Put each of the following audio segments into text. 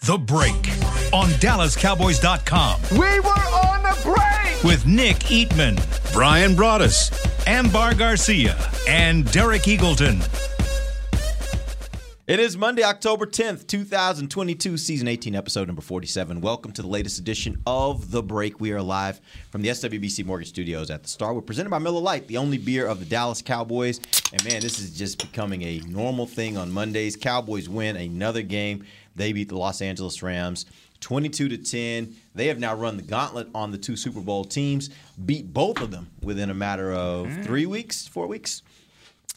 The Break on DallasCowboys.com. We were on the break! With Nick Eatman, Bryan Broaddus, Ambar Garcia, and Derek Eagleton. It is Monday, October 10th, 2022, season 18, episode number 47. Welcome to the latest edition of The Break. We are live from the SWBC Mortgage Studios at the Star. We're presented by Miller Lite, the only beer of the Dallas Cowboys. And man, this is just becoming a normal thing on Mondays. Cowboys win another game. They beat the Los Angeles Rams 22 to 10. They have now run the gauntlet on the two Super Bowl teams, beat both of them within a matter of three weeks, four weeks.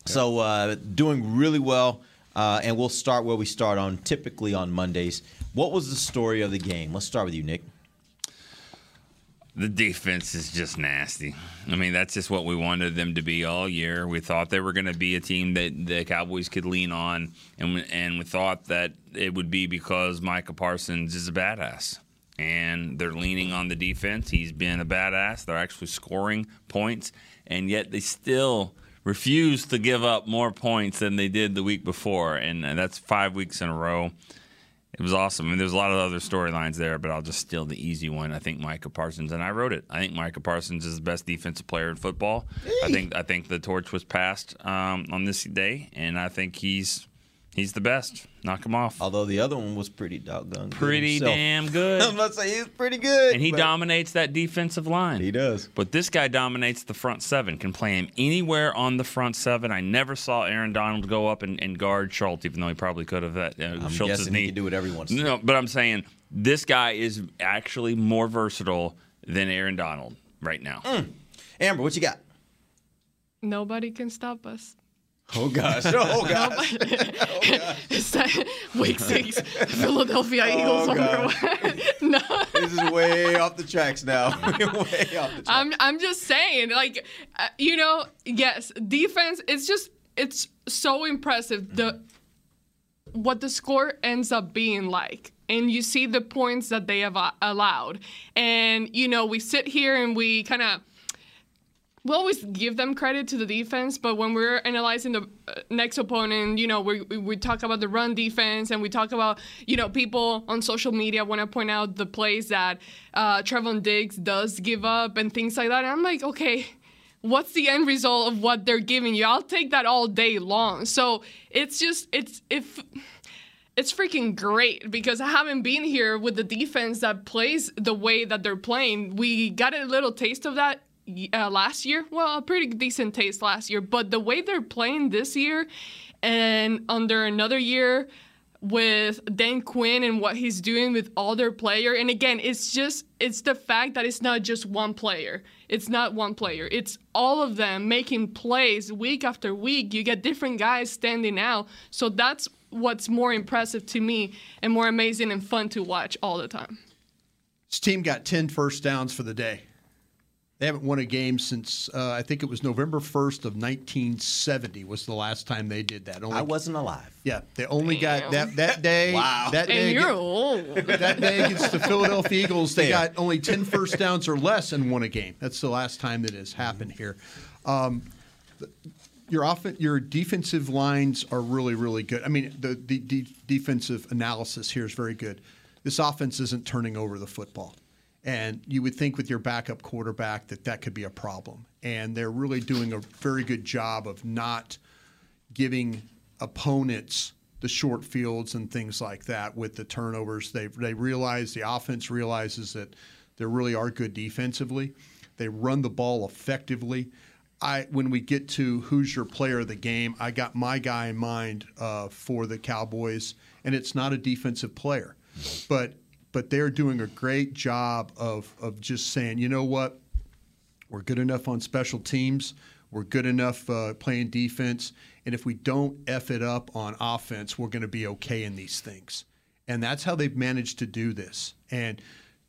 So uh, doing really well. Uh, and we'll start where we start on typically on Mondays. What was the story of the game? Let's start with you, Nick. The defense is just nasty. I mean, that's just what we wanted them to be all year. We thought they were going to be a team that the Cowboys could lean on, and and we thought that it would be because Micah Parsons is a badass, and they're leaning on the defense. He's been a badass. They're actually scoring points, and yet they still refuse to give up more points than they did the week before, and that's five weeks in a row. It was awesome. I mean, there's a lot of other storylines there, but I'll just steal the easy one. I think Micah Parsons, and I wrote it. I think Micah Parsons is the best defensive player in football. I think I think the torch was passed um, on this day, and I think he's he's the best. Knock him off. Although the other one was pretty doggone good Pretty himself. damn good. I'm about to say he's pretty good. and he dominates that defensive line. He does. But this guy dominates the front seven, can play him anywhere on the front seven. I never saw Aaron Donald go up and, and guard Schultz, even though he probably could have. That uh, I'm Schultz's guessing knee. he can do it every once No, but I'm saying this guy is actually more versatile than Aaron Donald right now. Ambar, what you got? Nobody can stop us. Oh gosh. Oh gosh. It's that week six, Philadelphia Eagles Oh, on their way. no, this is way off the tracks now. way off the tracks. I'm I'm just saying, like, uh, you know, yes, defense. It's just it's so impressive the what the score ends up being like. And you see the points that they have uh, allowed. And, you know, we sit here and we kind of we always give them credit to the defense, but when we're analyzing the uh, next opponent, you know, we, we, talk about the run defense and we talk about, you know, people on social media want to point out the plays that uh, Trevon Diggs does give up and things like that. And I'm like, okay, what's the end result of what they're giving you? I'll take that all day long. So it's just, it's, if, it's freaking great because I haven't been here with the defense that plays the way that they're playing, we got a little taste of that uh, last year. Well, a pretty decent taste last year, but the way they're playing this year and under another year with Dan Quinn and what he's doing with all their player. And again, it's just it's the fact that it's not just one player. It's not one player. It's all of them making plays week after week. You get different guys standing out. So that's what's more impressive to me and more amazing and fun to watch all the time. This team got 10 first downs for the day. They haven't won a game since uh, I think it was November 1st of 1970 was the last time they did that. Only, I wasn't alive. Yeah, they only got that that day. Wow. That day, And you're aga- old. that day against the Philadelphia Eagles, they Fair. got only 10 first downs or less and won a game. That's the last time that has happened here. Um, your off- your defensive lines are really really good. I mean, the, the de- defensive analysis here is very good. This offense isn't turning over the football, and you would think with your backup quarterback that that could be a problem. And they're really doing a very good job of not giving opponents the short fields and things like that with the turnovers. They they realize the offense realizes that they really are good defensively. They run the ball effectively. I when we get to who's your player of the game, I got my guy in mind uh, for the Cowboys, and it's not a defensive player, but but they're doing a great job of of just saying, you know what, we're good enough on special teams. We're good enough uh, playing defense. And if we don't F it up on offense, we're going to be okay in these things. And that's how they've managed to do this. And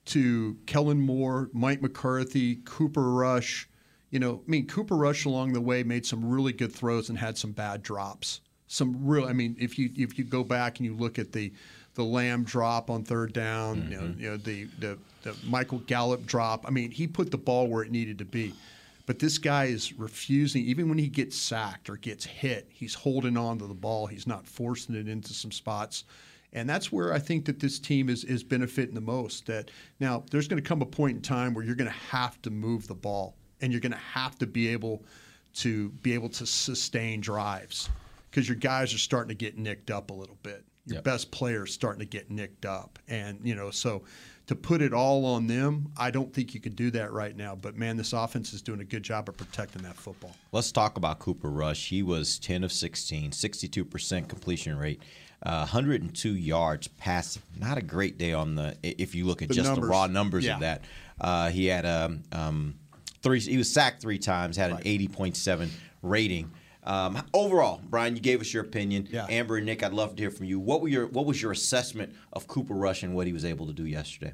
to Kellen Moore, Mike McCarthy, Cooper Rush, you know, I mean, Cooper Rush along the way made some really good throws and had some bad drops. Some real, I mean, if you if you go back and you look at the the Lamb drop on third down, you, know, mm-hmm. you know the, the the Michael Gallup drop. I mean, he put the ball where it needed to be. But this guy is refusing, even when he gets sacked or gets hit, he's holding on to the ball. He's not forcing it into some spots. And that's where I think that this team is, is benefiting the most. That now there's going to come a point in time where you're going to have to move the ball and you're going to have to be able to be able to sustain drives because your guys are starting to get nicked up a little bit. Your Yep. best players starting to get nicked up, and you know so to put it all on them, I don't think you could do that right now. But man, this offense is doing a good job of protecting that football. Let's talk about Cooper Rush. He was 10 of 16, 62% completion rate, uh, 102 yards passing. Not a great day on the if you look at The just the raw numbers Yeah. of that. Uh, he had um, um, three. He was sacked three times. Had an 80.7 rating. Um, overall, Bryan, you gave us your opinion. Yeah. Ambar and Nick, I'd love to hear from you. What were your What was your assessment of Cooper Rush and what he was able to do yesterday?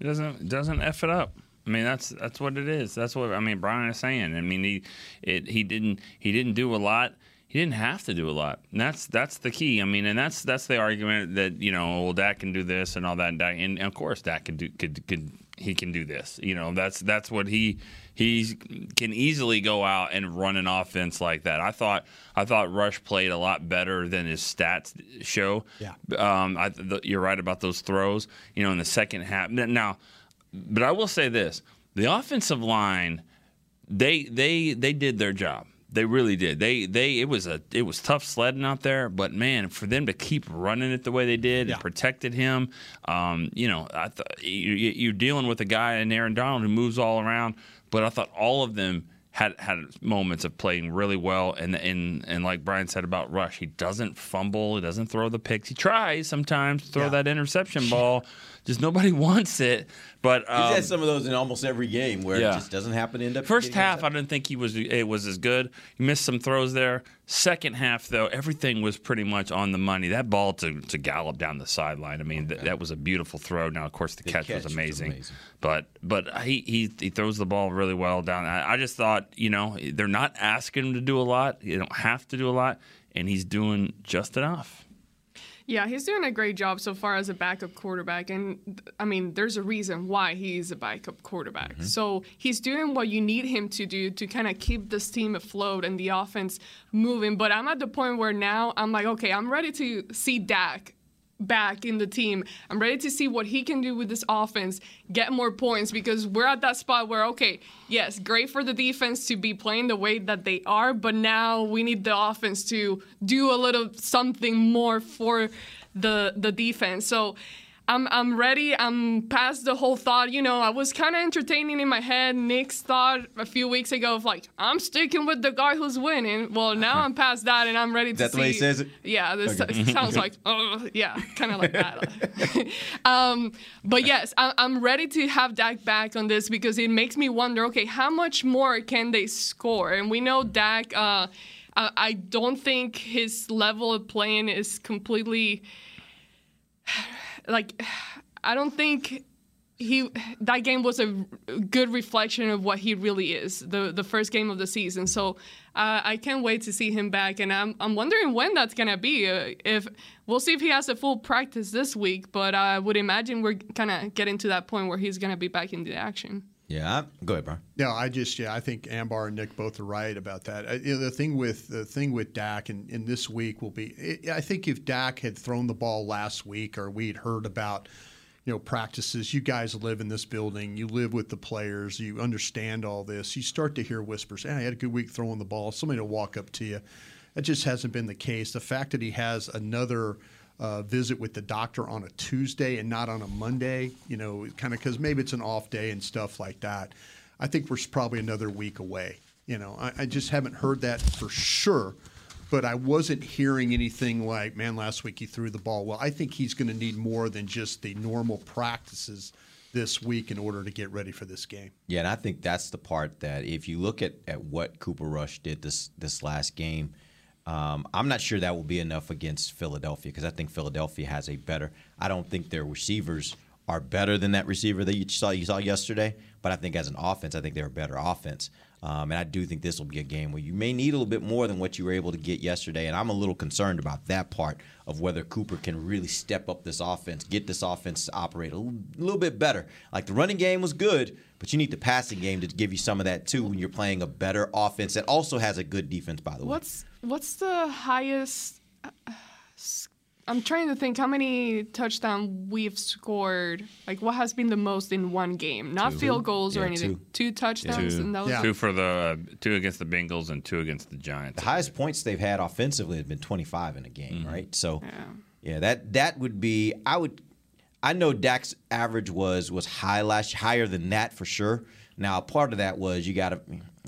It doesn't doesn't f it up. I mean that's that's what it is. That's what I mean. Bryan is saying. I mean he it he didn't he didn't do a lot. He didn't have to do a lot. And that's that's the key. I mean, and that's that's the argument that you know, well, Dak can do this and all that. And, Dak, and of course, Dak could do could could he can do this. You know, that's that's what he he can easily go out and run an offense like that. I thought I thought Rush played a lot better than his stats show. Yeah. Um, I, the, you're right about those throws. You know, in the second half. Now, but I will say this: the offensive line, they they they did their job. They really did. They they it was a it was tough sledding out there, but man, for them to keep running it the way they did Yeah. and protected him, um, you know, I th- you, you're dealing with a guy in Aaron Donald who moves all around, but I thought all of them had had moments of playing really well, and and and like Bryan said about Rush, he doesn't fumble, he doesn't throw the picks. He tries sometimes to throw Yeah. that interception ball, just nobody wants it. But He's um, had some of those in almost every game where yeah. it just doesn't happen to end up. First half, I didn't think he was it was as good. He missed some throws there. Second half, though, everything was pretty much on the money. That ball to, to Gallup down the sideline. I mean, th- that was a beautiful throw. Now, of course, the, The catch, catch was was amazing, amazing. but but he, he he throws the ball really well down. I, I just thought, you know, they're not asking him to do a lot. You don't have to do a lot, and he's doing just enough. Yeah, he's doing a great job so far as a backup quarterback. And I mean, there's a reason why he's a backup quarterback. Mm-hmm. So he's doing what you need him to do to kind of keep this team afloat and the offense moving. But I'm at the point where now I'm like, okay, I'm ready to see Dak back in the team. I'm ready to see what he can do with this offense, get more points because we're at that spot where okay, yes, great for the defense to be playing the way that they are, but now we need the offense to do a little something more for the the defense. So I'm, I'm ready. I'm past the whole thought. You know, I was kind of entertaining in my head Nick's thought a few weeks ago of like, I'm sticking with the guy who's winning. Well, now I'm past that and I'm ready to that see. the way he says it? Yeah, this sounds like, oh, yeah, kind of like that. um, but yes, I, I'm ready to have Dak back on this because it makes me wonder okay, how much more can they score? And we know Dak, uh, I, I don't think his level of playing is completely like, I don't think he that game was a good reflection of what he really is the the first game of the season. So uh, I can't wait to see him back and I'm I'm wondering when that's gonna be. Uh, if we'll see if he has a full practice this week but I would imagine we're kind of getting to that point where he's gonna be back in the action Yeah, go ahead, Bryan. No, I just yeah, I think Ambar and Nick both are right about that. I, you know, the thing with the thing with Dak in, in this week will be, I I think if Dak had thrown the ball last week or we'd heard about, you know, practices. You guys live in this building. You live with the players. You understand all this. You start to hear whispers. Hey, I had a good week throwing the ball. Somebody will walk up to you. That just hasn't been the case. The fact that he has another uh, visit with the doctor on a Tuesday and not on a Monday, you know, kind of because maybe it's an off day and stuff like that. I think we're probably another week away. You know, I, I just haven't heard that for sure, but I wasn't hearing anything like, man, last week he threw the ball. Well, I think he's going to need more than just the normal practices this week in order to get ready for this game. Yeah, and I think that's the part that if you look at, at what Cooper Rush did this this last game, um, I'm not sure that will be enough against Philadelphia because I think Philadelphia has a better. I don't think their receivers are better than that receiver that you saw you saw yesterday. But I think as an offense, I think they're a better offense. Um, and I do think this will be a game where you may need a little bit more than what you were able to get yesterday. And I'm a little concerned about that part of whether Cooper can really step up this offense, get this offense to operate a little, little bit better. Like the running game was good, but you need the passing game to give you some of that too when you're playing a better offense that also has a good defense, by the way. What's what's the highest? uh, I'm trying to think how many touchdowns we've scored. Like what has been the most in one game? Not field goals or anything. two. Two, touchdowns, Two. and that was Yeah. Two for the uh, two against the Bengals and two against the Giants. the highest points they've had offensively have been 25 in a game, Mm-hmm. right? So, Yeah. yeah, that that would be. I would. I know Dak's average was was high last higher than that for sure. Now, part of that was you got to,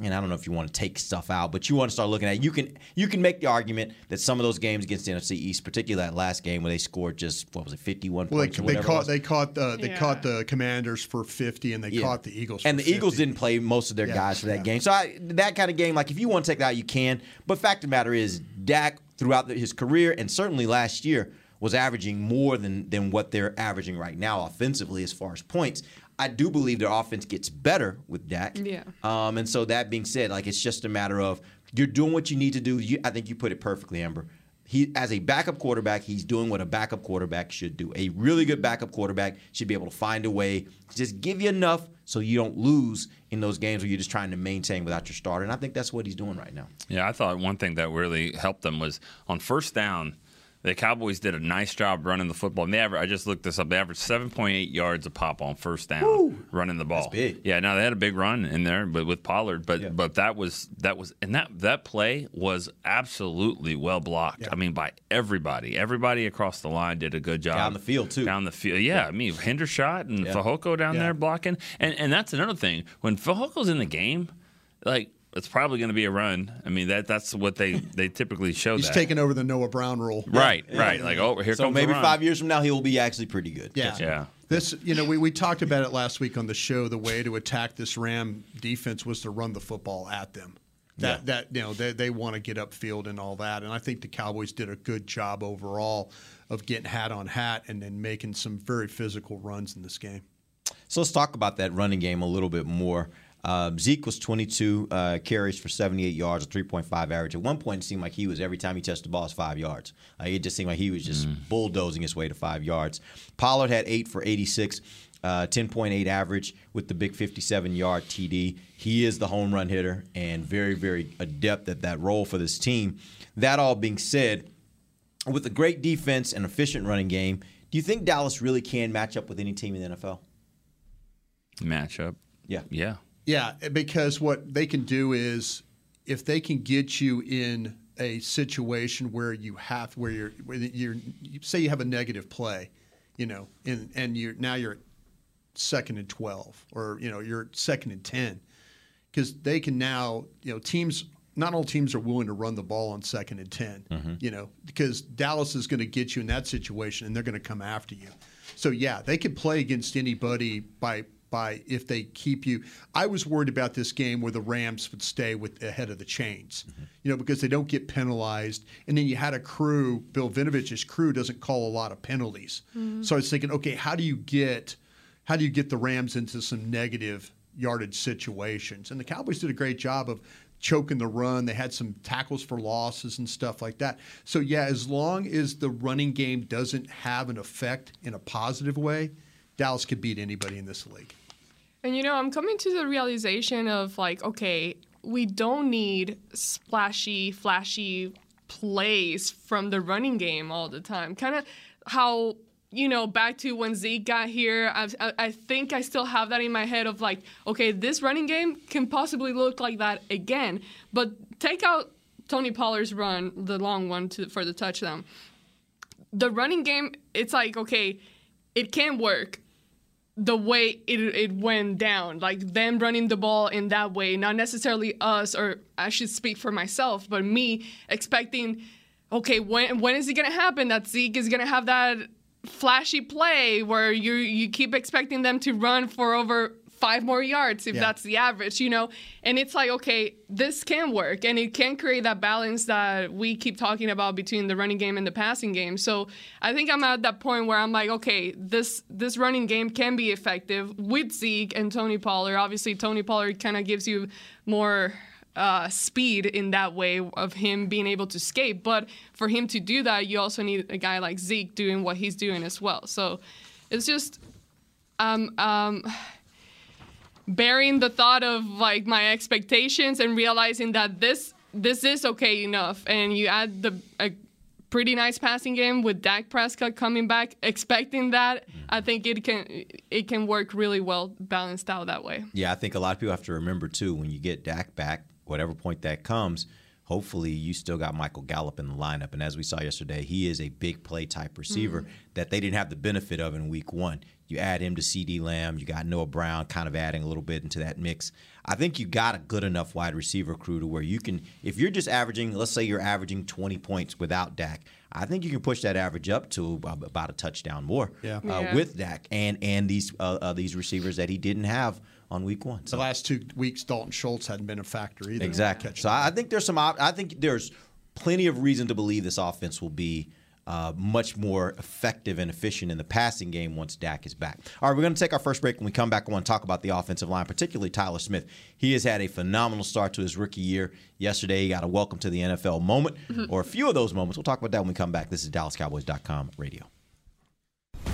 and I don't know if you want to take stuff out, but you want to start looking at. You can you can make the argument that some of those games against the NFC East, particularly that last game where they scored just what was it, 51 Well, they, points. or they whatever it caught was. they caught the they Yeah. caught the Commanders for 50, and they Yeah. caught the Eagles. And for the Eagles didn't play most of their Yeah, guys for that yeah. game. So I, that kind of game, like if you want to take that out, you can. But fact of the matter is, Dak throughout the, his career and certainly last year was averaging more than than what they're averaging right now offensively as far as points. I do believe their offense gets better with Dak. Yeah. Um, and so that being said, like it's just a matter of you're doing what you need to do. You, I think you put it perfectly, Ambar. He, as a backup quarterback, he's doing what a backup quarterback should do. A really good backup quarterback should be able to find a way to just give you enough so you don't lose in those games where you're just trying to maintain without your starter. And I think that's what he's doing right now. Yeah, I thought one thing that really helped them was on first down. The Cowboys did a nice job running the football. And they aver- I just looked this up. They averaged 7.8 yards a pop on first down running the ball. big. Yeah, now they had a big run in there, but with Pollard. But Yeah. but that was that was and that that play was absolutely well blocked. I mean, by everybody. Everybody across the line did a good job Down the field, too. Down the field, yeah. I mean, Hendershot and Yeah. Fehoko down Yeah. there blocking, and and that's another thing. When Fehoko's in the game, like. It's probably going to be a run. I mean that that's what they, they typically show. He's that. taking over the Noah Brown role. Right, right. Like, oh, here So comes the maybe run. five years from now, he will be actually pretty good. Yeah. Yeah. This, you know, we, we talked about it last week on the show. The way to attack this Ram defense was to run the football at them. That Yeah. that you know they, they want to get upfield and all that, and I think the Cowboys did a good job overall of getting hat on hat and then making some very physical runs in this game. So let's talk about that running game a little bit more. Uh, Zeke was 22 uh, carries for 78 yards, a 3.5 average. At one point, it seemed like he was every time he touched the ball, it's five yards. Uh, it just seemed like he was just bulldozing his way to five yards. Pollard had eight for 86, uh, 10.8 average with the big 57 yard TD. He is the home run hitter and very, very adept at that role for this team. That all being said, with a great defense and efficient running game, do you think Dallas really can match up with any team in the NFL? Matchup. Yeah. Yeah. Yeah, because what they can do is if they can get you in a situation where you have where you're where you're you say you have a negative play, you know, and and you're now you're at second and 12 or you know, you're second and 10 cuz they can now, you know, teams not all teams are willing to run the ball on second and 10, mm-hmm. you know, because Dallas is going to get you in that situation and they're going to come after you. So yeah, they could play against anybody by by if they keep you. I was worried about this game where the Rams would stay with ahead of the chains, you know, because they don't get penalized. And then you had a crew, Bill Vinovich's crew doesn't call a lot of penalties. Mm-hmm. So I was thinking, okay, how do you get how do you get the Rams into some negative yardage situations? And the Cowboys did a great job of choking the run. They had some tackles for losses and stuff like that. So yeah, as long as the running game doesn't have an effect in a positive way, Dallas could beat anybody in this league. And you know, I'm coming to the realization of like, okay, we don't need splashy, flashy plays from the running game all the time. Kind of how you know, back to when Zeke got here, I, I, I think I still have that in my head of like, okay, this running game can possibly look like that again. But take out Tony Pollard's run, the long one to, for the touchdown. The running game, it's like, okay, it can work the way it, it went down, like them running the ball in that way, not necessarily us, or I should speak for myself, but me expecting, okay, when when is it gonna happen that Zeke is gonna have that flashy play where you you keep expecting them to run for over five more yards if Yeah. that's the average, you know? And it's like, okay, this can work and it can create that balance that we keep talking about between the running game and the passing game. So I think I'm at that point where I'm like, okay, this this running game can be effective with Zeke and Tony Pollard. Obviously, Tony Pollard kind of gives you more uh, speed in that way of him being able to skate. But for him to do that, you also need a guy like Zeke doing what he's doing as well. So it's just um, um, bearing the thought of like my expectations and realizing that this this is okay enough. And you add the a pretty nice passing game with Dak Prescott coming back, expecting that. I mm. think it can it can work really well balanced out that way. Yeah, I think a lot of people have to remember too when you get Dak back, whatever point that comes. Hopefully, you still got Michael Gallup in the lineup, and as we saw yesterday, he is a big play type receiver mm. that they didn't have the benefit of in Week One. You add him to CeeDee Lamb, you got Noah Brown, kind of adding a little bit into that mix. I think you got a good enough wide receiver crew to where you can, if you're just averaging, let's say you're averaging 20 points without Dak, I think you can push that average up to about a touchdown more Yeah. uh, Yeah. with Dak and and these uh, uh, these receivers that he didn't have on Week One. The last two weeks, Dalton Schultz hadn't been a factor either. Exactly. So I I think there's some. op- I think there's plenty of reason to believe this offense will be uh, much more effective and efficient in the passing game once Dak is back. All right, we're going to take our first break. When we come back, I want to talk about the offensive line, particularly Tyler Smith. He has had a phenomenal start to his rookie year. Yesterday, he got a welcome to the NFL moment, or a few of those moments. We'll talk about that when we come back. This is DallasCowboys.com radio.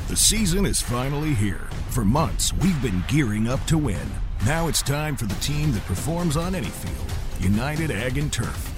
The season is finally here. For months, we've been gearing up to win. Now it's time for the team that performs on any field United Ag and Turf.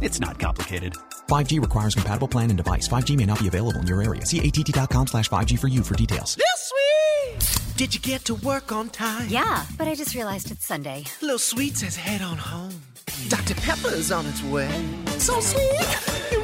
It's not complicated. 5G requires compatible plan and device. 5G may not be available in your area. See att.com slash 5G for you for details. Lil Sweet! Did you get to work on time? Yeah, but I just realized it's Sunday. Little Sweet says head on home. Dr. Pepper's on its way. So sweet, unique.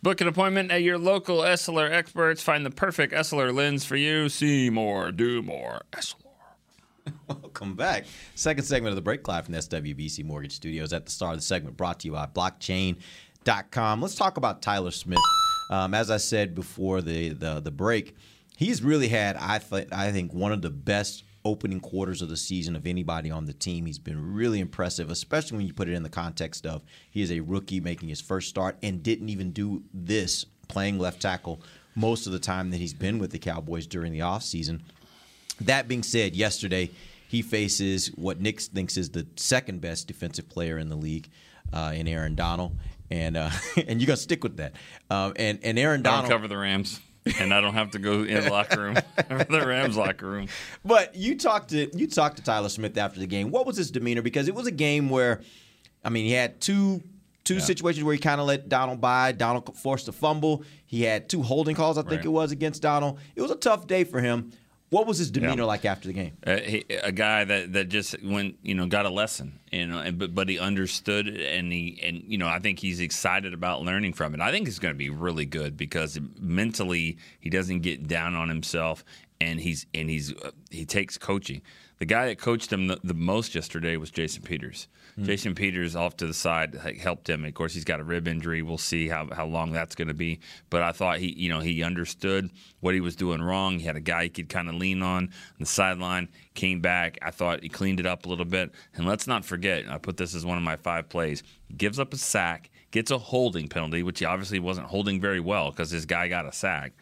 Book an appointment at your local Essilor experts. Find the perfect Essilor lens for you. See more, do more. Essilor. Welcome back. Second segment of the break live from the SWBC Mortgage Studios. At the start of the segment, brought to you by Blockchain.com. Let's talk about Tyler Smith. Um, as I said before the the, the break, he's really had I th- I think one of the best opening quarters of the season of anybody on the team. He's been really impressive, especially when you put it in the context of he is a rookie making his first start and didn't even do this playing left tackle most of the time that he's been with the Cowboys during the offseason. That being said, yesterday he faces what Nick thinks is the second best defensive player in the league uh, in Aaron Donald. and uh, and you're gonna stick with that. Um, and and Aaron Donald cover the Rams, and I don't have to go in the locker room, the Rams locker room. But you talked to you talked to Tyler Smith after the game. What was his demeanor? Because it was a game where, I mean, he had two two Yeah. situations where he kind of let Donald by. Donald forced a fumble. He had two holding calls, I think Right. it was, against Donald. It was a tough day for him. What was his demeanor like after the game? Uh, he, a guy that, that just went, you know, got a lesson, you know, and, but but he understood it, and he and you know, I think he's excited about learning from it. I think it's going to be really good because mentally he doesn't get down on himself, and he's and he's uh, he takes coaching. The guy that coached him the, the most yesterday was Jason Peters. Hmm. Jason Peters off to the side helped him. Of course, he's got a rib injury. We'll see how, how long that's going to be. But I thought he, you know, he understood what he was doing wrong. He had a guy he could kind of lean on on the sideline. Came back. I thought he cleaned it up a little bit. And let's not forget, I put this as one of my five plays. Gives up a sack, gets a holding penalty, which he obviously wasn't holding very well because his guy got a sack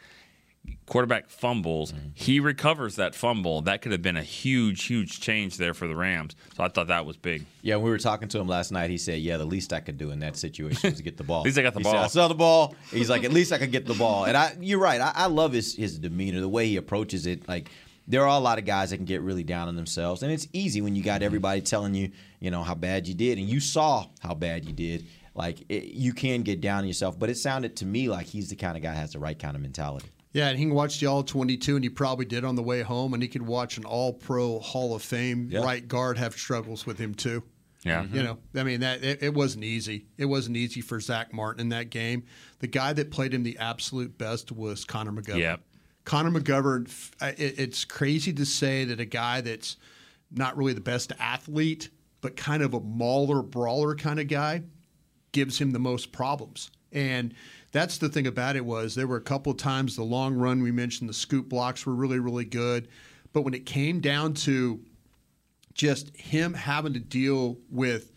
quarterback fumbles, mm-hmm. he recovers that fumble. That could have been a huge, huge change there for the Rams. So I thought that was big. Yeah, when we were talking to him last night, he said, "Yeah, the least I could do in that situation was get the ball. At least I got the He ball. Said, I saw the ball. He's like, at least I could get the ball. And I, you're right. I, I love his his demeanor, the way he approaches it. Like there are a lot of guys that can get really down on themselves, and it's easy when you got mm-hmm. everybody telling you, you know, how bad you did, and you saw how bad you did. Like it, you can get down on yourself, but it sounded to me like he's the kind of guy that has the right kind of mentality. Yeah, and he can watch the All 22, and he probably did on the way home, and he could watch an All Pro Hall of Fame Yeah. right guard have struggles with him too. Yeah. Mm-hmm. You know, I mean that it, it wasn't easy. It wasn't easy for Zack Martin in that game. The guy that played him the absolute best was Connor McGovern. Yep. Connor McGovern. It, it's crazy to say that a guy that's not really the best athlete, but kind of a mauler brawler kind of guy, gives him the most problems. And that's the thing about it was there were a couple of times the long run we mentioned the scoop blocks were really really good, but when it came down to just him having to deal with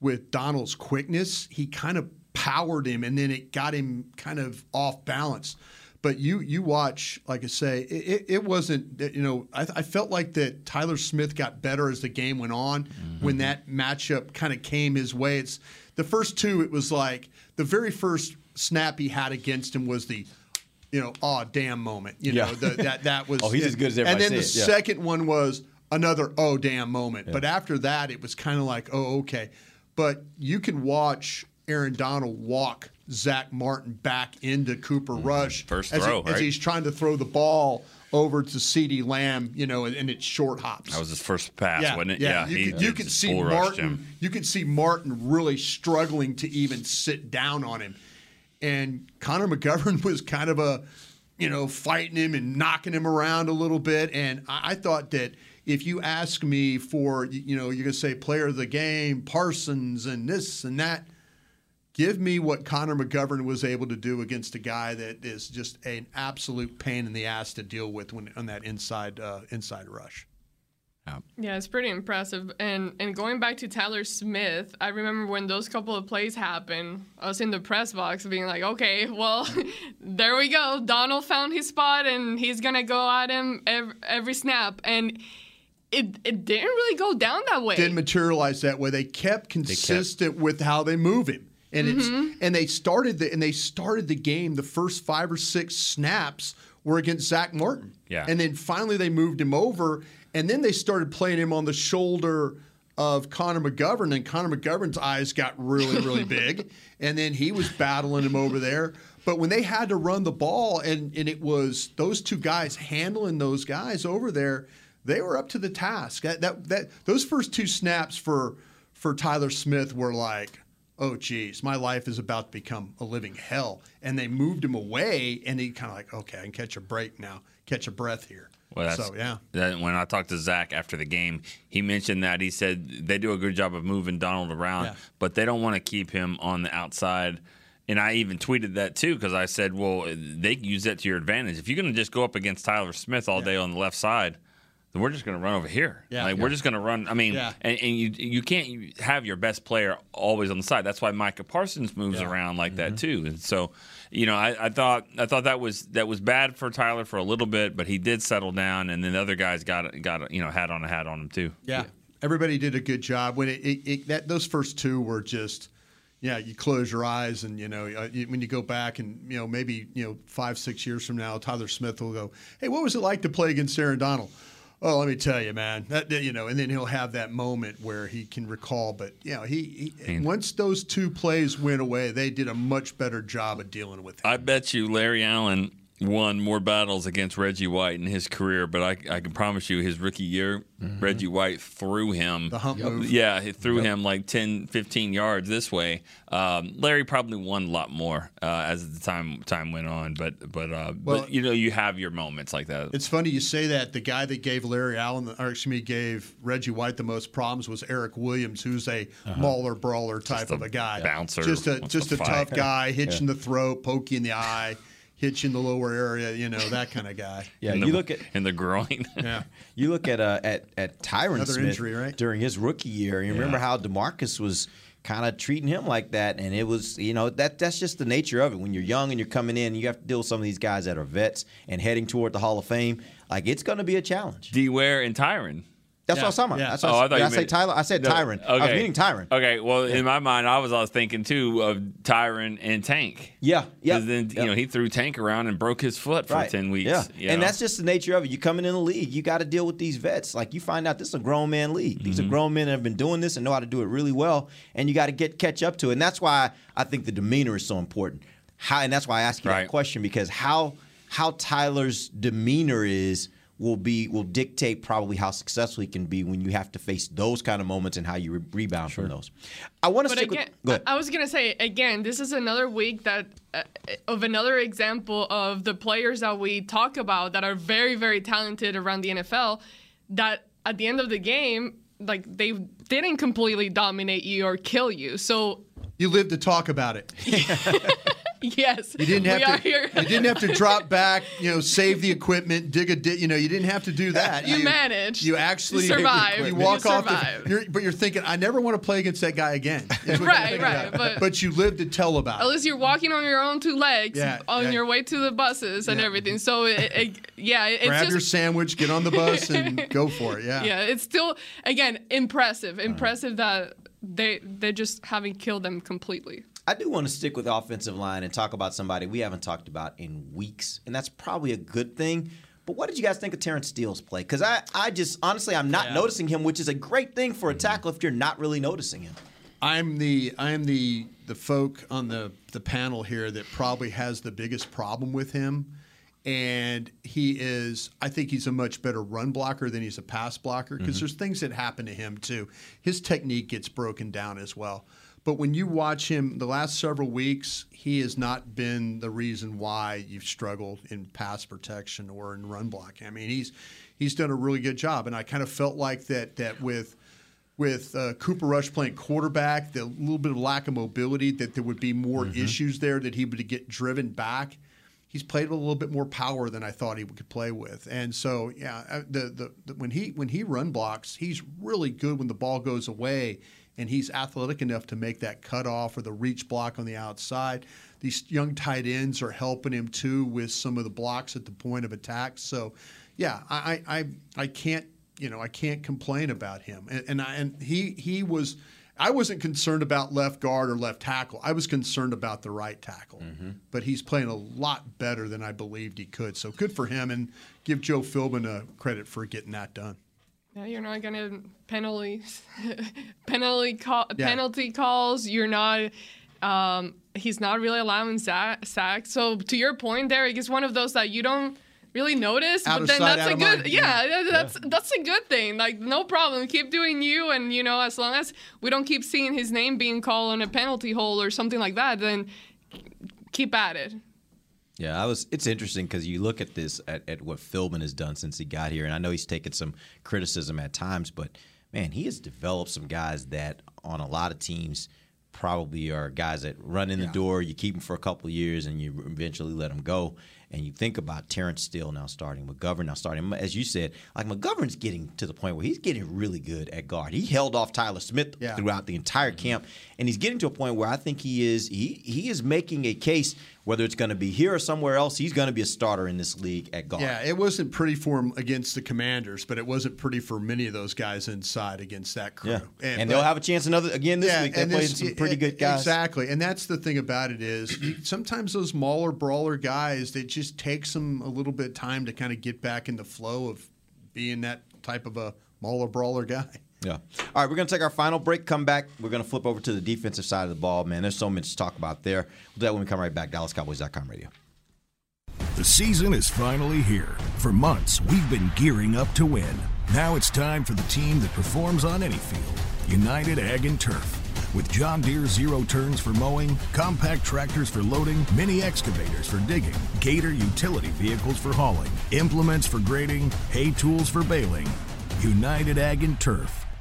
with Donald's quickness, he kind of powered him, and then it got him kind of off balance. But you you watch, like I say, it, it, wasn't. You know, I, I felt like that Tyler Smith got better as the game went on. When mm-hmm. that matchup kind of came his way, it's the first two. It was like the very first snap he had against him was the, you know, oh damn moment. You Yeah. know, the, that that was. Oh, he's as good as And then the said, yeah. second one was another oh damn moment. But after that, it was kind of like oh okay. But you can watch Aaron Donald walk Zack Martin back into Cooper Rush Mm-hmm. First as, throw, he- as he's trying to throw the ball over to CeeDee Lamb, you know, and, and it's short hops. That was his first pass, wasn't it? Yeah, you, he could, you could see Martin. him. You could see Martin really struggling to even sit down on him, and Connor McGovern was kind of a, you know, fighting him and knocking him around a little bit. And I, I thought that if you ask me for, you know, you're gonna say player of the game, Parsons, and this and that. Give me what Connor McGovern was able to do against a guy that is just an absolute pain in the ass to deal with when on that inside uh, inside rush. Yeah, it's pretty impressive. And and going back to Tyler Smith, I remember when those couple of plays happened, I was in the press box being like, okay, well, there we go. Donald found his spot and he's gonna go at him every, every snap. And it it didn't really go down that way. didn't materialize that way. They kept consistent with how they move him, and Mhm. it's and they started the and they started the game. The first five or six snaps were against Zack Martin, Yeah. and then finally they moved him over, and then they started playing him on the shoulder of Connor McGovern, and Connor McGovern's eyes got really really big, and then he was battling him over there. But when they had to run the ball, and and it was those two guys handling those guys over there they were up to the task. That, that that those first two snaps for for Tyler Smith were like, oh geez, my life is about to become a living hell. And they moved him away, and he kind of like, okay, I can catch a break now, catch a breath here. Well, so yeah, That, when I talked to Zack after the game, he mentioned that he said they do a good job of moving Donald around, Yeah. but they don't want to keep him on the outside. And I even tweeted that too because I said, well, they can use that to your advantage. If you're going to just go up against Tyler Smith all day on the left side, then we're just going to run over here. Yeah. like Yeah. we're just going to run. I mean, Yeah. and, and you you can't have your best player always on the side. That's why Micah Parsons moves around like that too. And so, you know, I, I thought I thought that was that was bad for Tyler for a little bit, but he did settle down, and then the other guys got got you know hat on a hat on him too. yeah. Everybody did a good job when it, it, it that those first two were just, yeah, you close your eyes, and you know uh, you, when you go back, and you know maybe you know five, six years from now, Tyler Smith will go, "Hey, what was it like to play against Aaron Donald?" Oh, let me tell you, man. That, you know, and then he'll have that moment where he can recall. But you know, he, he once those two plays went away, they did a much better job of dealing with it. I bet you Larry Allen won more battles against Reggie White in his career, but I, I can promise you his rookie year, Reggie White threw him. The hump move. Yeah, he threw him like 10, 15 yards this way. Um, Larry probably won a lot more uh, as the time time went on, but but uh, Well- but you know you have your moments like that. It's funny you say that. The guy that gave Larry Allen, or excuse me, gave Reggie White the most problems was Erik Williams, who's a mauler brawler type a of a guy, bouncer, just a just to a fight. tough guy, hitching Yeah. the throat, poking in the eye, hitch in the lower area, you know that kind of guy. Yeah, in you look at in the groin. Yeah. You look at uh, at at Tyron Another Smith injury, right? during his rookie year. You remember how Demarcus was kind of treating him like that, and it was you know that that's just the nature of it. When you're young and you're coming in, you have to deal with some of these guys that are vets and heading toward the Hall of Fame. Like it's going to be a challenge. D Ware and Tyron. That's what I was talking about. Yeah. That's what Oh, I, I thought did you I say Tyler. I said No, Tyron. I was okay. meaning Tyron. Okay, well, in my mind, I was always thinking too of Tyron and Tank. Yeah, yeah. 'Cause Then you know he threw Tank around and broke his foot for Right. ten weeks. Yeah, you and know? that's just the nature of it. You're coming in the league, you got to deal with these vets. Like you find out this is a grown man league. These are Mm-hmm. grown men that have been doing this and know how to do it really well, and you got to get catch up to it. And that's why I think the demeanor is so important. How, and that's why I ask you Right. that question because how how Tyler's demeanor is will be will dictate probably how successful he can be when you have to face those kind of moments and how you re- rebound from those. I want to But stick again, with. Go ahead. I was gonna say again, this is another week that uh, of another example of the players that we talk about that are very, very talented around the NFL. That at the end of the game, like they didn't completely dominate you or kill you. So You live to talk about it. yes, You didn't have we to. are here. you didn't have to drop back. You know, save the equipment, dig a ditch. You know, you didn't have to do that. You managed. You actually You survived. You You walk off. The, you're, but you're thinking, I never want to play against that guy again. is what you're Right, right, about. but- you live to tell about. At it. least you're walking on your own two legs Yeah, on yeah. your way to the buses and Yeah. everything. So it, it, yeah, it's Grab just your sandwich, get on the bus, and go for it. Yeah. yeah, it's still again impressive. Impressive that they they just haven't killed them completely. I do want to stick with the offensive line and talk about somebody we haven't talked about in weeks, and that's probably a good thing. But what did you guys think of Terence Steele's play? Because I, I just honestly, I'm not noticing him, which is a great thing for a tackle if you're not really noticing him. I'm the I'm the the folk on the the panel here that probably has the biggest problem with him, and he is I think he's a much better run blocker than he's a pass blocker because Mm-hmm. there's things that happen to him too. His technique gets broken down as well. But when you watch him the last several weeks, he has not been the reason why you've struggled in pass protection or in run blocking. I mean, he's he's done a really good job, and I kind of felt like that that with with uh, Cooper Rush playing quarterback, the little bit of lack of mobility, that there would be more issues there, that he would get driven back. He's played with a little bit more power than I thought he could play with, and so yeah, uh, the, the, the when he when he run blocks, he's really good when the ball goes away, and he's athletic enough to make that cutoff or the reach block on the outside. These young tight ends are helping him too with some of the blocks at the point of attack. So, yeah, I I, I, can't you know, I can't complain about him. And and, I, and he he was I wasn't concerned about left guard or left tackle. I was concerned about the right tackle. Mm-hmm. But he's playing a lot better than I believed he could. So good for him and give Joe Philbin a credit for getting that done. Yeah, you're not gonna penalties, penalty call, Yeah. penalty calls. You're not. Um, he's not really allowing sack, sacks. So to your point, Derek, it's one of those that you don't really notice, Out but then sight, that's a good. Yeah, Yeah. that- that's that's a good thing. Like no problem. Keep doing you, and you know, as long as we don't keep seeing his name being called on a penalty hole or something like that, then keep at it. Yeah, I was. It's interesting because you look at this at, at what Philbin has done since he got here, and I know he's taken some criticism at times, but man, he has developed some guys that on a lot of teams probably are guys that run in the door. You keep them for a couple of years, and you eventually let them go. And you think about Terence Steele now starting, McGovern now starting. As you said, like McGovern's getting to the point where he's getting really good at guard. He held off Tyler Smith Yeah. throughout the entire mm-hmm. camp, and he's getting to a point where I think he is he he is making a case whether it's going to be here or somewhere else. He's going to be a starter in this league at guard. Yeah, it wasn't pretty for him against the Commanders, but it wasn't pretty for many of those guys inside against that crew. Yeah. And, but- they'll have a chance another again this Yeah, week. They played some and pretty good guys. Exactly, and that's the thing about it is you, sometimes those mauler brawler guys it just takes them a little bit of time to kind of get back in the flow of being that type of a mauler brawler guy. Yeah. All right, we're going to take our final break. Come back. We're going to flip over to the defensive side of the ball. Man, there's so much to talk about there. We'll do that when we come right back. DallasCowboys.com radio. The season is finally here. For months, we've been gearing up to win. Now it's time for the team that performs on any field United Ag and Turf. With John Deere zero turns for mowing, compact tractors for loading, mini excavators for digging, Gator utility vehicles for hauling, implements for grading, hay tools for baling. United Ag and Turf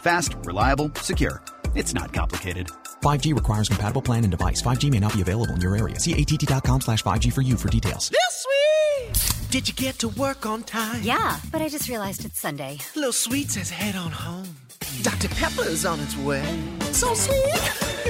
Fast, reliable, secure. It's not complicated. 5G requires compatible plan and device. 5G may not be available in your area. See att.com slash 5G for you for details. This sweet! Did you get to work on time? Yeah, but I just realized it's Sunday. Little Sweet says head on home. Dr. Pepper's on its way. So sweet,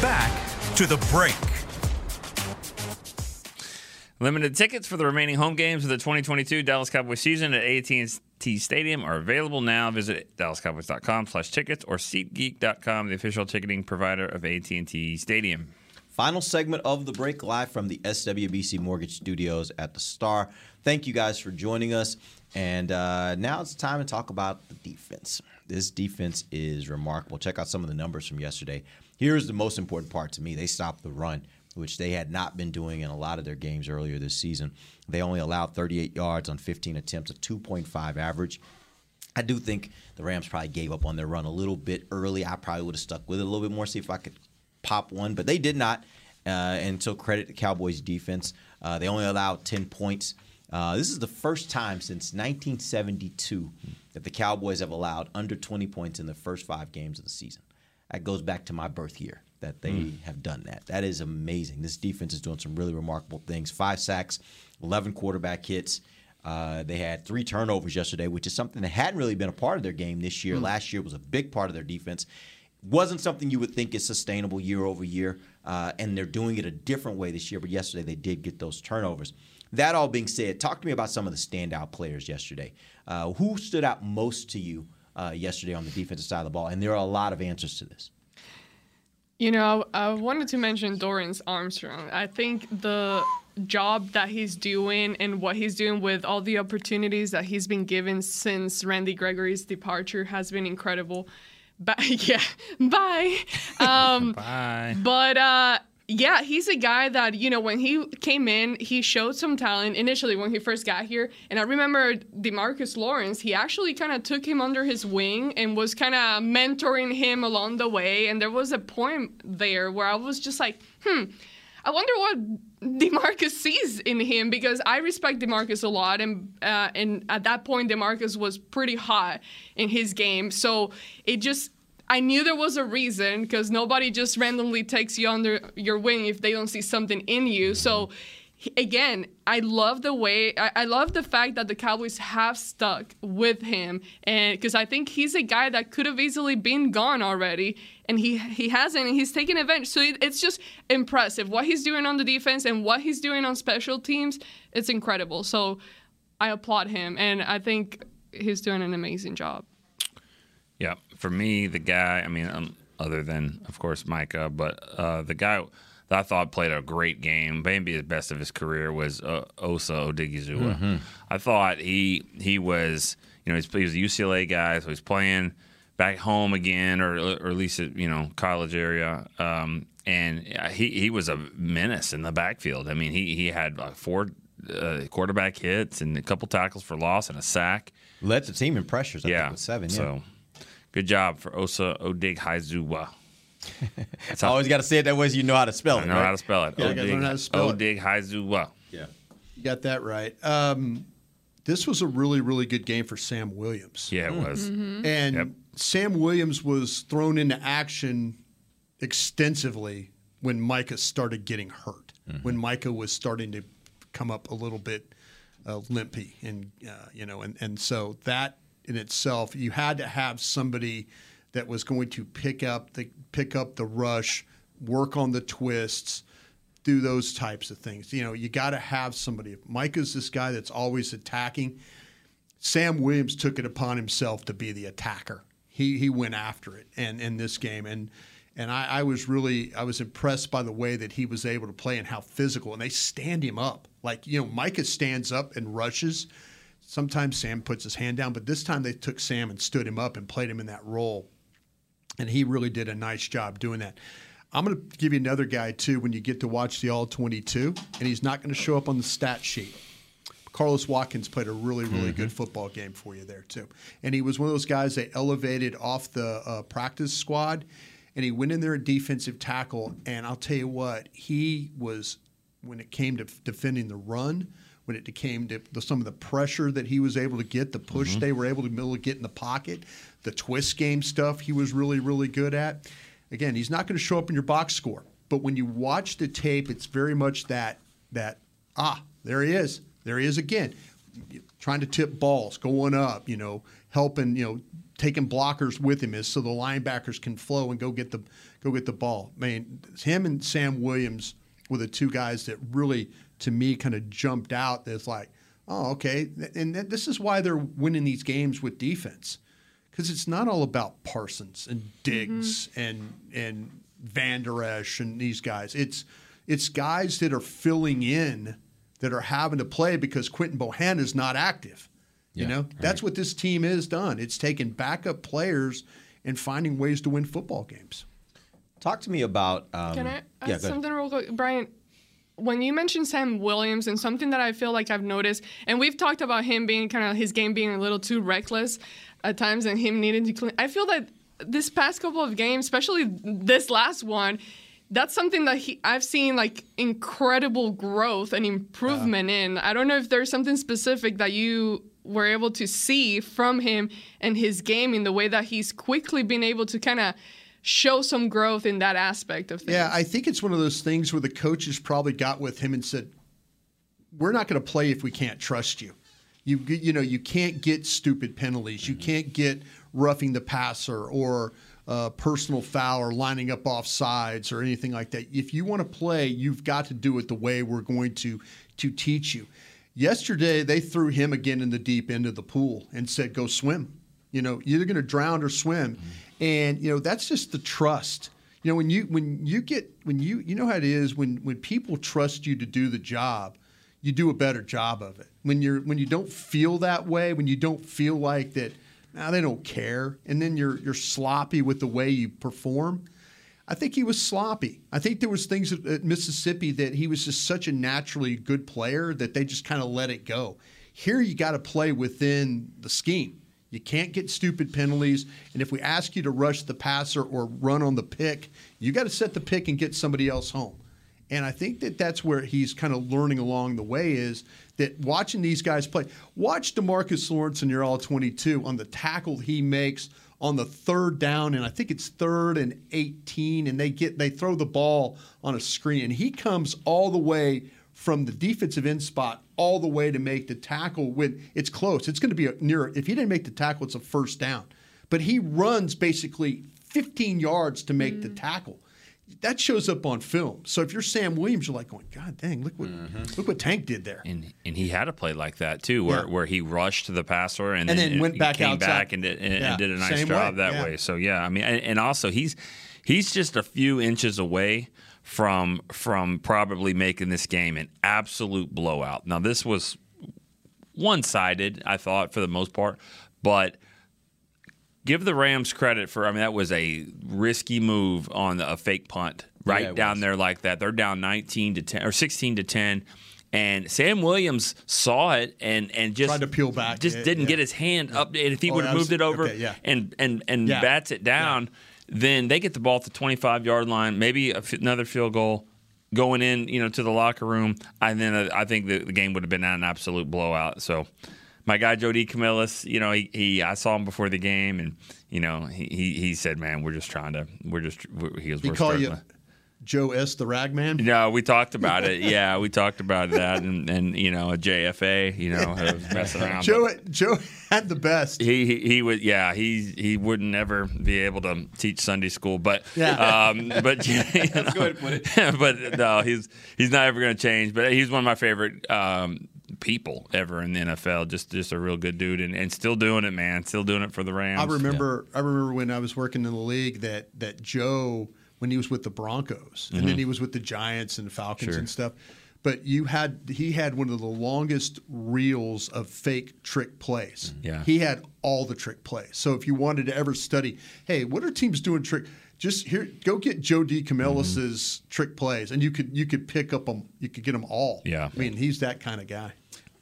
Back to the break. Limited tickets for the remaining home games of the 2022 Dallas Cowboys season at AT&T Stadium are available now. Visit dallascowboys.com slash tickets or SeatGeek.com, the official ticketing provider of AT&T Stadium. Final segment of the break live from the SWBC Mortgage Studios at the Star. Thank you guys for joining us. And uh, now it's time to talk about the defense. This defense is remarkable. Check out some of the numbers from yesterday. Here's the most important part to me they stopped the run, which they had not been doing in a lot of their games earlier this season. They only allowed 38 yards on 15 attempts, a 2.5 average. I do think the Rams probably gave up on their run a little bit early. I probably would have stuck with it a little bit more, see if I could pop one, but they did not. Uh, and so credit the Cowboys defense. Uh, they only allowed 10 points. Uh, this is the first time since 1972 that the Cowboys have allowed under 20 points in the first five games of the season. That goes back to my birth year that they Mm. have done that. That is amazing. This defense is doing some really remarkable things. Five sacks, 11 quarterback hits. Uh, they had three turnovers yesterday, which is something that hadn't really been a part of their game this year. Mm. Last year was a big part of their defense. Wasn't something you would think is sustainable year over year, uh, and they're doing it a different way this year. But yesterday they did get those turnovers. That all being said, talk to me about some of the standout players yesterday. Uh, who stood out most to you uh, yesterday on the defensive side of the ball? And there are a lot of answers to this. You know, I wanted to mention Dorance Armstrong. I think the job that he's doing and what he's doing with all the opportunities that he's been given since Randy Gregory's departure has been incredible. But yeah, bye. Um, Bye. but uh, yeah, he's a guy that you know when he came in, he showed some talent initially when he first got here. And I remember Demarcus Lawrence, he actually kind of took him under his wing and was kind of mentoring him along the way. And there was a point there where I was just like, hmm. I wonder what Demarcus sees in him because I respect Demarcus a lot, and uh, and at that point Demarcus was pretty hot in his game, so it just. I knew there was a reason because nobody just randomly takes you under your wing if they don't see something in you. So again, I love the way I, I, love the fact that the Cowboys have stuck with him, and because I think he's a guy that could have easily been gone already, and he he hasn't, and he's taken advantage. So it, it's just impressive what he's doing on the defense and what he's doing on special teams. It's incredible. So I applaud him, and I think he's doing an amazing job. Yeah, for me, the guy. I mean, um, other than of course Micah, but uh, the guy that I thought played a great game, maybe the best of his career was uh, Osa Odighizuwa. Mm-hmm. I thought he he was you know he's, he was a UCLA guy, so he's playing back home again, or or at least you know college area. Um, and he he was a menace in the backfield. I mean, he he had like four uh, quarterback hits and a couple tackles for loss and a sack. Led the team in pressures. I yeah, think, with seven. Yeah. So good job for Osa Odighizuwa. That's always got to say it that way so you know how to spell it. I know right? how to spell it. Yeah, you gotta learn how to spell it. Odighizuwa. Yeah. You got that right. Um, this was a really, really good game for Sam Williams. Yeah, it was. Mm-hmm. And Yep. Sam Williams was thrown into action extensively when Micah started getting hurt. When Micah was starting to come up a little bit uh, limpy, and uh, you know, and and so that in itself, you had to have somebody that was going to pick up the pick up the rush, work on the twists, do those types of things. You know, you got to have somebody. Micah's this guy that's always attacking. Sam Williams took it upon himself to be the attacker. He he went after it, and in this game, and and I, I was really I was impressed by the way that he was able to play and how physical. And they stand him up, like you know, Micah stands up and rushes. Sometimes Sam puts his hand down, but this time they took Sam and stood him up and played him in that role, and he really did a nice job doing that. I'm going to give you another guy too when you get to watch the All 22, and he's not going to show up on the stat sheet. Carlos Watkins played a really, really good football game for you there too, and he was one of those guys they elevated off the uh, practice squad, and he went in there at defensive tackle, and I'll tell you what, he was when it came to defending the run. When it came to the, some of the pressure that he was able to get, the push they were able to, able to get in the pocket, the twist game stuff he was really, really good at. Again, he's not going to show up in your box score, but when you watch the tape, it's very much that that ah, there he is, there he is again, trying to tip balls, going up, you know, helping, you know, taking blockers with him is so the linebackers can flow and go get the go get the ball. I mean, him and Sam Williams were the two guys that really, to me, kind of jumped out. That's like, oh, okay, and th- this is why they're winning these games with defense because it's not all about Parsons and Diggs mm-hmm. and and Vander Esch and these guys. It's it's guys that are filling in that are having to play because Quentin Bohan is not active. You know, right. that's what this team has done. It's taken backup players and finding ways to win football games. Talk to me about. Um, Can I yeah, something real quick, Bryan? When you mentioned Sam Williams and something that I feel like I've noticed, and we've talked about him being kind of his game being a little too reckless at times, and him needing to clean. I feel that this past couple of games, especially this last one, that's something that he I've seen like incredible growth and improvement in. I don't know if there's something specific that you were able to see from him and his game in the way that he's quickly been able to kind of show some growth in that aspect of things. Yeah, I think it's one of those things where the coaches probably got with him and said, "We're not going to play if we can't trust you. You you know you can't get stupid penalties. You can't get roughing the passer or uh, personal foul or lining up off sides or anything like that. If you want to play, you've got to do it the way we're going to to teach you." Yesterday, they threw him again in the deep end of the pool and said, "Go swim." You know, you're either going to drown or swim, and you know that's just the trust. You know, when you when you get when you you know how it is when when people trust you to do the job, you do a better job of it. When you're when you don't feel that way, when you don't feel like that, now they don't care, and then you're you're sloppy with the way you perform. I think he was sloppy. I think there was things at, at Mississippi that he was just such a naturally good player that they just kind of let it go. Here you got to play within the scheme. You can't get stupid penalties, and if we ask you to rush the passer or run on the pick, you got to set the pick and get somebody else home. And I think that that's where he's kind of learning along the way is that watching these guys play. Watch Demarcus Lawrence in your all 22 on the tackle he makes on the third down, and I think it's third and 18, and they get they throw the ball on a screen, and he comes all the way from the defensive end spot all the way to make the tackle when it's close. It's going to be a near. If he didn't make the tackle, it's a first down. But he runs basically 15 yards to make the mm-hmm. tackle. That shows up on film. So if you're Sam Williams, you're like going, God dang, look what mm-hmm. look what Tank did there. And and he had a play like that too, where, Yeah. where he rushed the passer and, And then went back came outside. back and did, and, and did a nice same job way, that yeah. way. So yeah, I mean, and, and also he's he's just a few inches away from from probably making this game an absolute blowout. Now this was one sided, I thought for the most part, but give the Rams credit for. I mean, that was a risky move on a fake punt right it down there like that. They're down 19 to 10 or 16 to 10. And Sam Williams saw it and, and just Tried to peel back. Just Yeah, didn't yeah. get his hand up. And if he Oh, would have moved it over okay, yeah. and and and Yeah. bats it down, then they get the ball at the 25 yard line, maybe a f- another field goal going in, you know, to the locker room. And then uh, I think the, the game would have been an absolute blowout. So my guy Joe DeCamillis, you know, he, he I saw him before the game, and you know, he he, he said, "Man, we're just trying to, we're just, we're, he goes, He we're call you struggling." Joe S. the Ragman. No, we talked about it. Yeah, we talked about that, and, and you know, a JFA, you know, messing around. Joe Joe had the best. He, he he would yeah he he would never be able to teach Sunday school but Yeah. um but That's good put it. but no he's he's not ever going to change but he's one of my favorite um people ever in the NFL just just a real good dude and, and still doing it man still doing it for the Rams I remember I remember when I was working in the league that that Joe when he was with the Broncos and then Mhm. he was with the Giants and Falcons Sure. and stuff. But you had he had one of the longest reels of fake trick plays. Yeah. He had all the trick plays. So if you wanted to ever study, hey, what are teams doing trick? Just here, go get Joe DeCamillis's trick plays, and you could you could pick up them. You could get them all. Yeah. I mean, he's that kind of guy.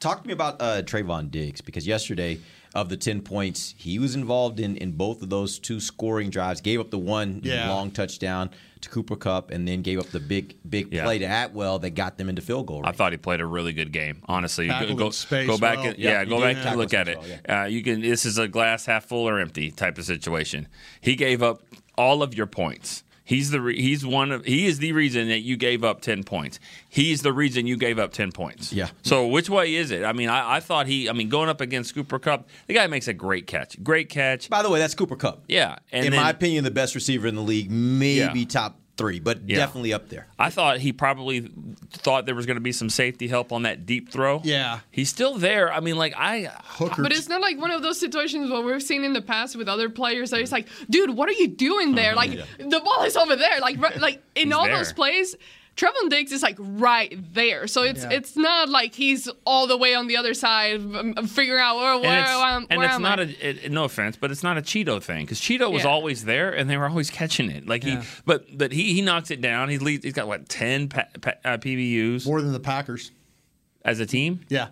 Talk to me about uh, Trevon Diggs because yesterday, of the 10 points, he was involved in, in both of those two scoring drives. Gave up the one Yeah. long touchdown to Cooper Kupp and then gave up the big big Yeah. play to Atwell that got them into field goal I thought he played a really good game. Honestly, You go space go back, well. and, yeah, Yeah, go he back and look at it. space Uh, you can. This is a glass half full or empty type of situation. He gave up all of your points. He's the re- he's one of he is the reason that you gave up ten points. He's the reason you gave up ten points. Yeah. So which way is it? I mean, I, I thought he. I mean, going up against Cooper Kupp, the guy makes a great catch. Great catch. By the way, that's Cooper Kupp. Yeah. And in then, my opinion, the best receiver in the league, maybe Yeah. top three, but Yeah. definitely up there. I thought he probably thought there was going to be some safety help on that deep throw. Yeah. He's still there. I mean, like I Hooker. But it's not like one of those situations where we've seen in the past with other players that it's like, dude, what are you doing there? Uh-huh. Like the ball is over there. Like right- like in He's all there. those plays, Trevon Diggs is like right there. So it's Yeah. it's not like he's all the way on the other side um, figuring out where where, and it's, am, and where it's am not I? a it, no offense, but it's not a Chido thing because Chido was Yeah. always there and they were always catching it. Like Yeah. he, but but he he knocks it down. He leads. He's got what ten pa, pa, uh, PBUs more than the Packers. as a team. Yeah.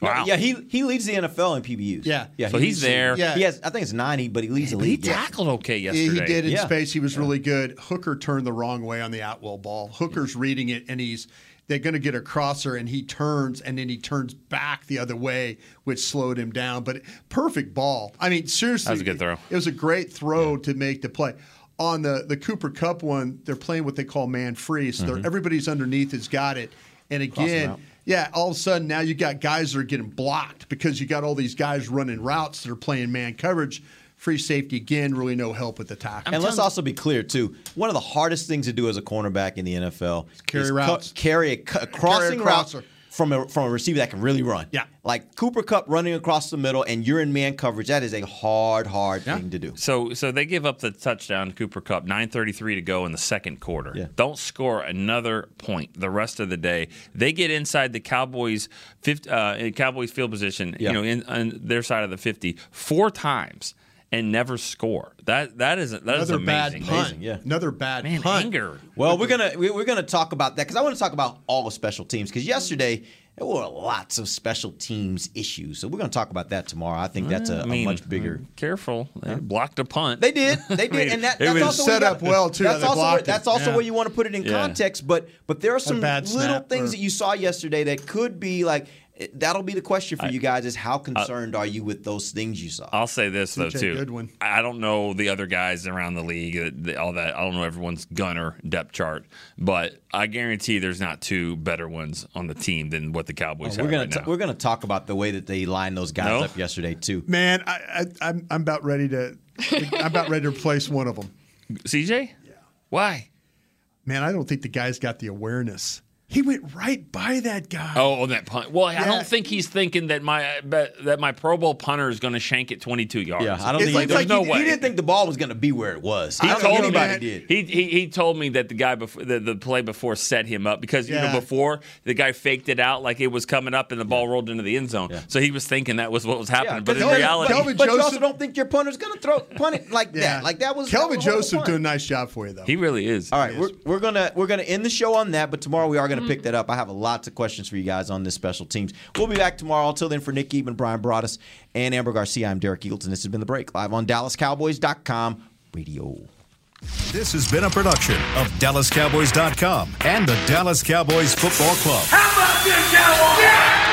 Wow. Yeah, he he leads the NFL in PBUs. Yeah. yeah. So he he's there. Yeah. He has, I think it's ninety, but he leads the But he league. Yeah. tackled okay Yeah, yesterday. he did in Yeah. space. He was really good. Hooker turned the wrong way on the Atwell ball. Hooker's reading it, and he's they're going to get a crosser, and he turns, and then he turns back the other way, which slowed him down. But perfect ball. I mean, seriously, That was a good throw. It, was a great throw to make the play. On the the Cooper Kupp one, they're playing what they call man free. So they're mm-hmm. everybody's underneath has got it, and again. Yeah, all of a sudden now you got guys that are getting blocked because you got all these guys running routes that are playing man coverage. Free safety again, really no help with the tackle. And let's also be clear too. One of the hardest things to do as a cornerback in the NFL Carry is routes. carry a, cu- a crossing route. From a from a receiver that can really run. Yeah. like Cooper Kupp running across the middle, and you're in man coverage. That is a hard, hard thing to do. So so they give up the touchdown to Cooper Kupp, 9:33 to go in the second quarter. Yeah. Don't score another point the rest of the day. They get inside the Cowboys 50, uh, Cowboys field position, Yeah. you know, in on their side of the 50 four times and never score. That that is that is Another bad amazing. punt. Amazing, yeah. Another bad Man, punt. anger. Well, we're gonna we- we're gonna talk about that because I want to talk about all the special teams because yesterday there were lots of special teams issues. So we're going to talk about that tomorrow. I think that's a, I mean, a much bigger. Careful, they blocked a punt. They did, they did, I mean, and that, it that's was also set up gotta- well, too, That's also where, that's also Yeah. where you want to put it in Yeah. context. But but there are some little things or- that you saw yesterday that could be like. That'll be the question for you guys: is how concerned are you with those things you saw? I'll say this though CJ too. Goodwin. I don't know the other guys around the league, uh, the- all that. I don't know everyone's gunner depth chart, but I guarantee there's not two better ones on the team than what the Cowboys we're have gonna right t- now. we're gonna talk about the way that they lined those guys No? up yesterday too. Man, I, I, I'm I'm about ready to I'm about ready to replace one of them. CJ, yeah. Why? Man, I don't think the guy's got the awareness. He went right by that guy. Oh, on that punt. Well, I don't think he's thinking that my but, that my Pro Bowl punter is going to shank it 22 yards. Yeah, I don't It's think like- he, it's There's like no he, way. he didn't think the ball was gonna be where it was. He I don't told think me anybody that. did. He, he he told me that the guy before the, the play before set him up because you know before the guy faked it out like it was coming up and the ball rolled into the end zone. So he was thinking that was what was happening. but in Kelvin- reality, Kelvin but you also Joseph- don't think your punter's gonna throw punt it like that. Like that was Kelvin that was a Joseph doing a nice job for you though. he really is. All right, we're, we're gonna we're gonna end the show on that, but tomorrow we are Mm-hmm. gonna pick that up. I have lots of questions for you guys on this special teams. We'll be back tomorrow. Until then, for Nick Eben, Bryan Broaddus, and Ambar Garcia, I'm Derek Eagleton. This has been the break live on DallasCowboys.com radio. This has been a production of DallasCowboys.com and the Dallas Cowboys Football Club. How about this, Cowboys?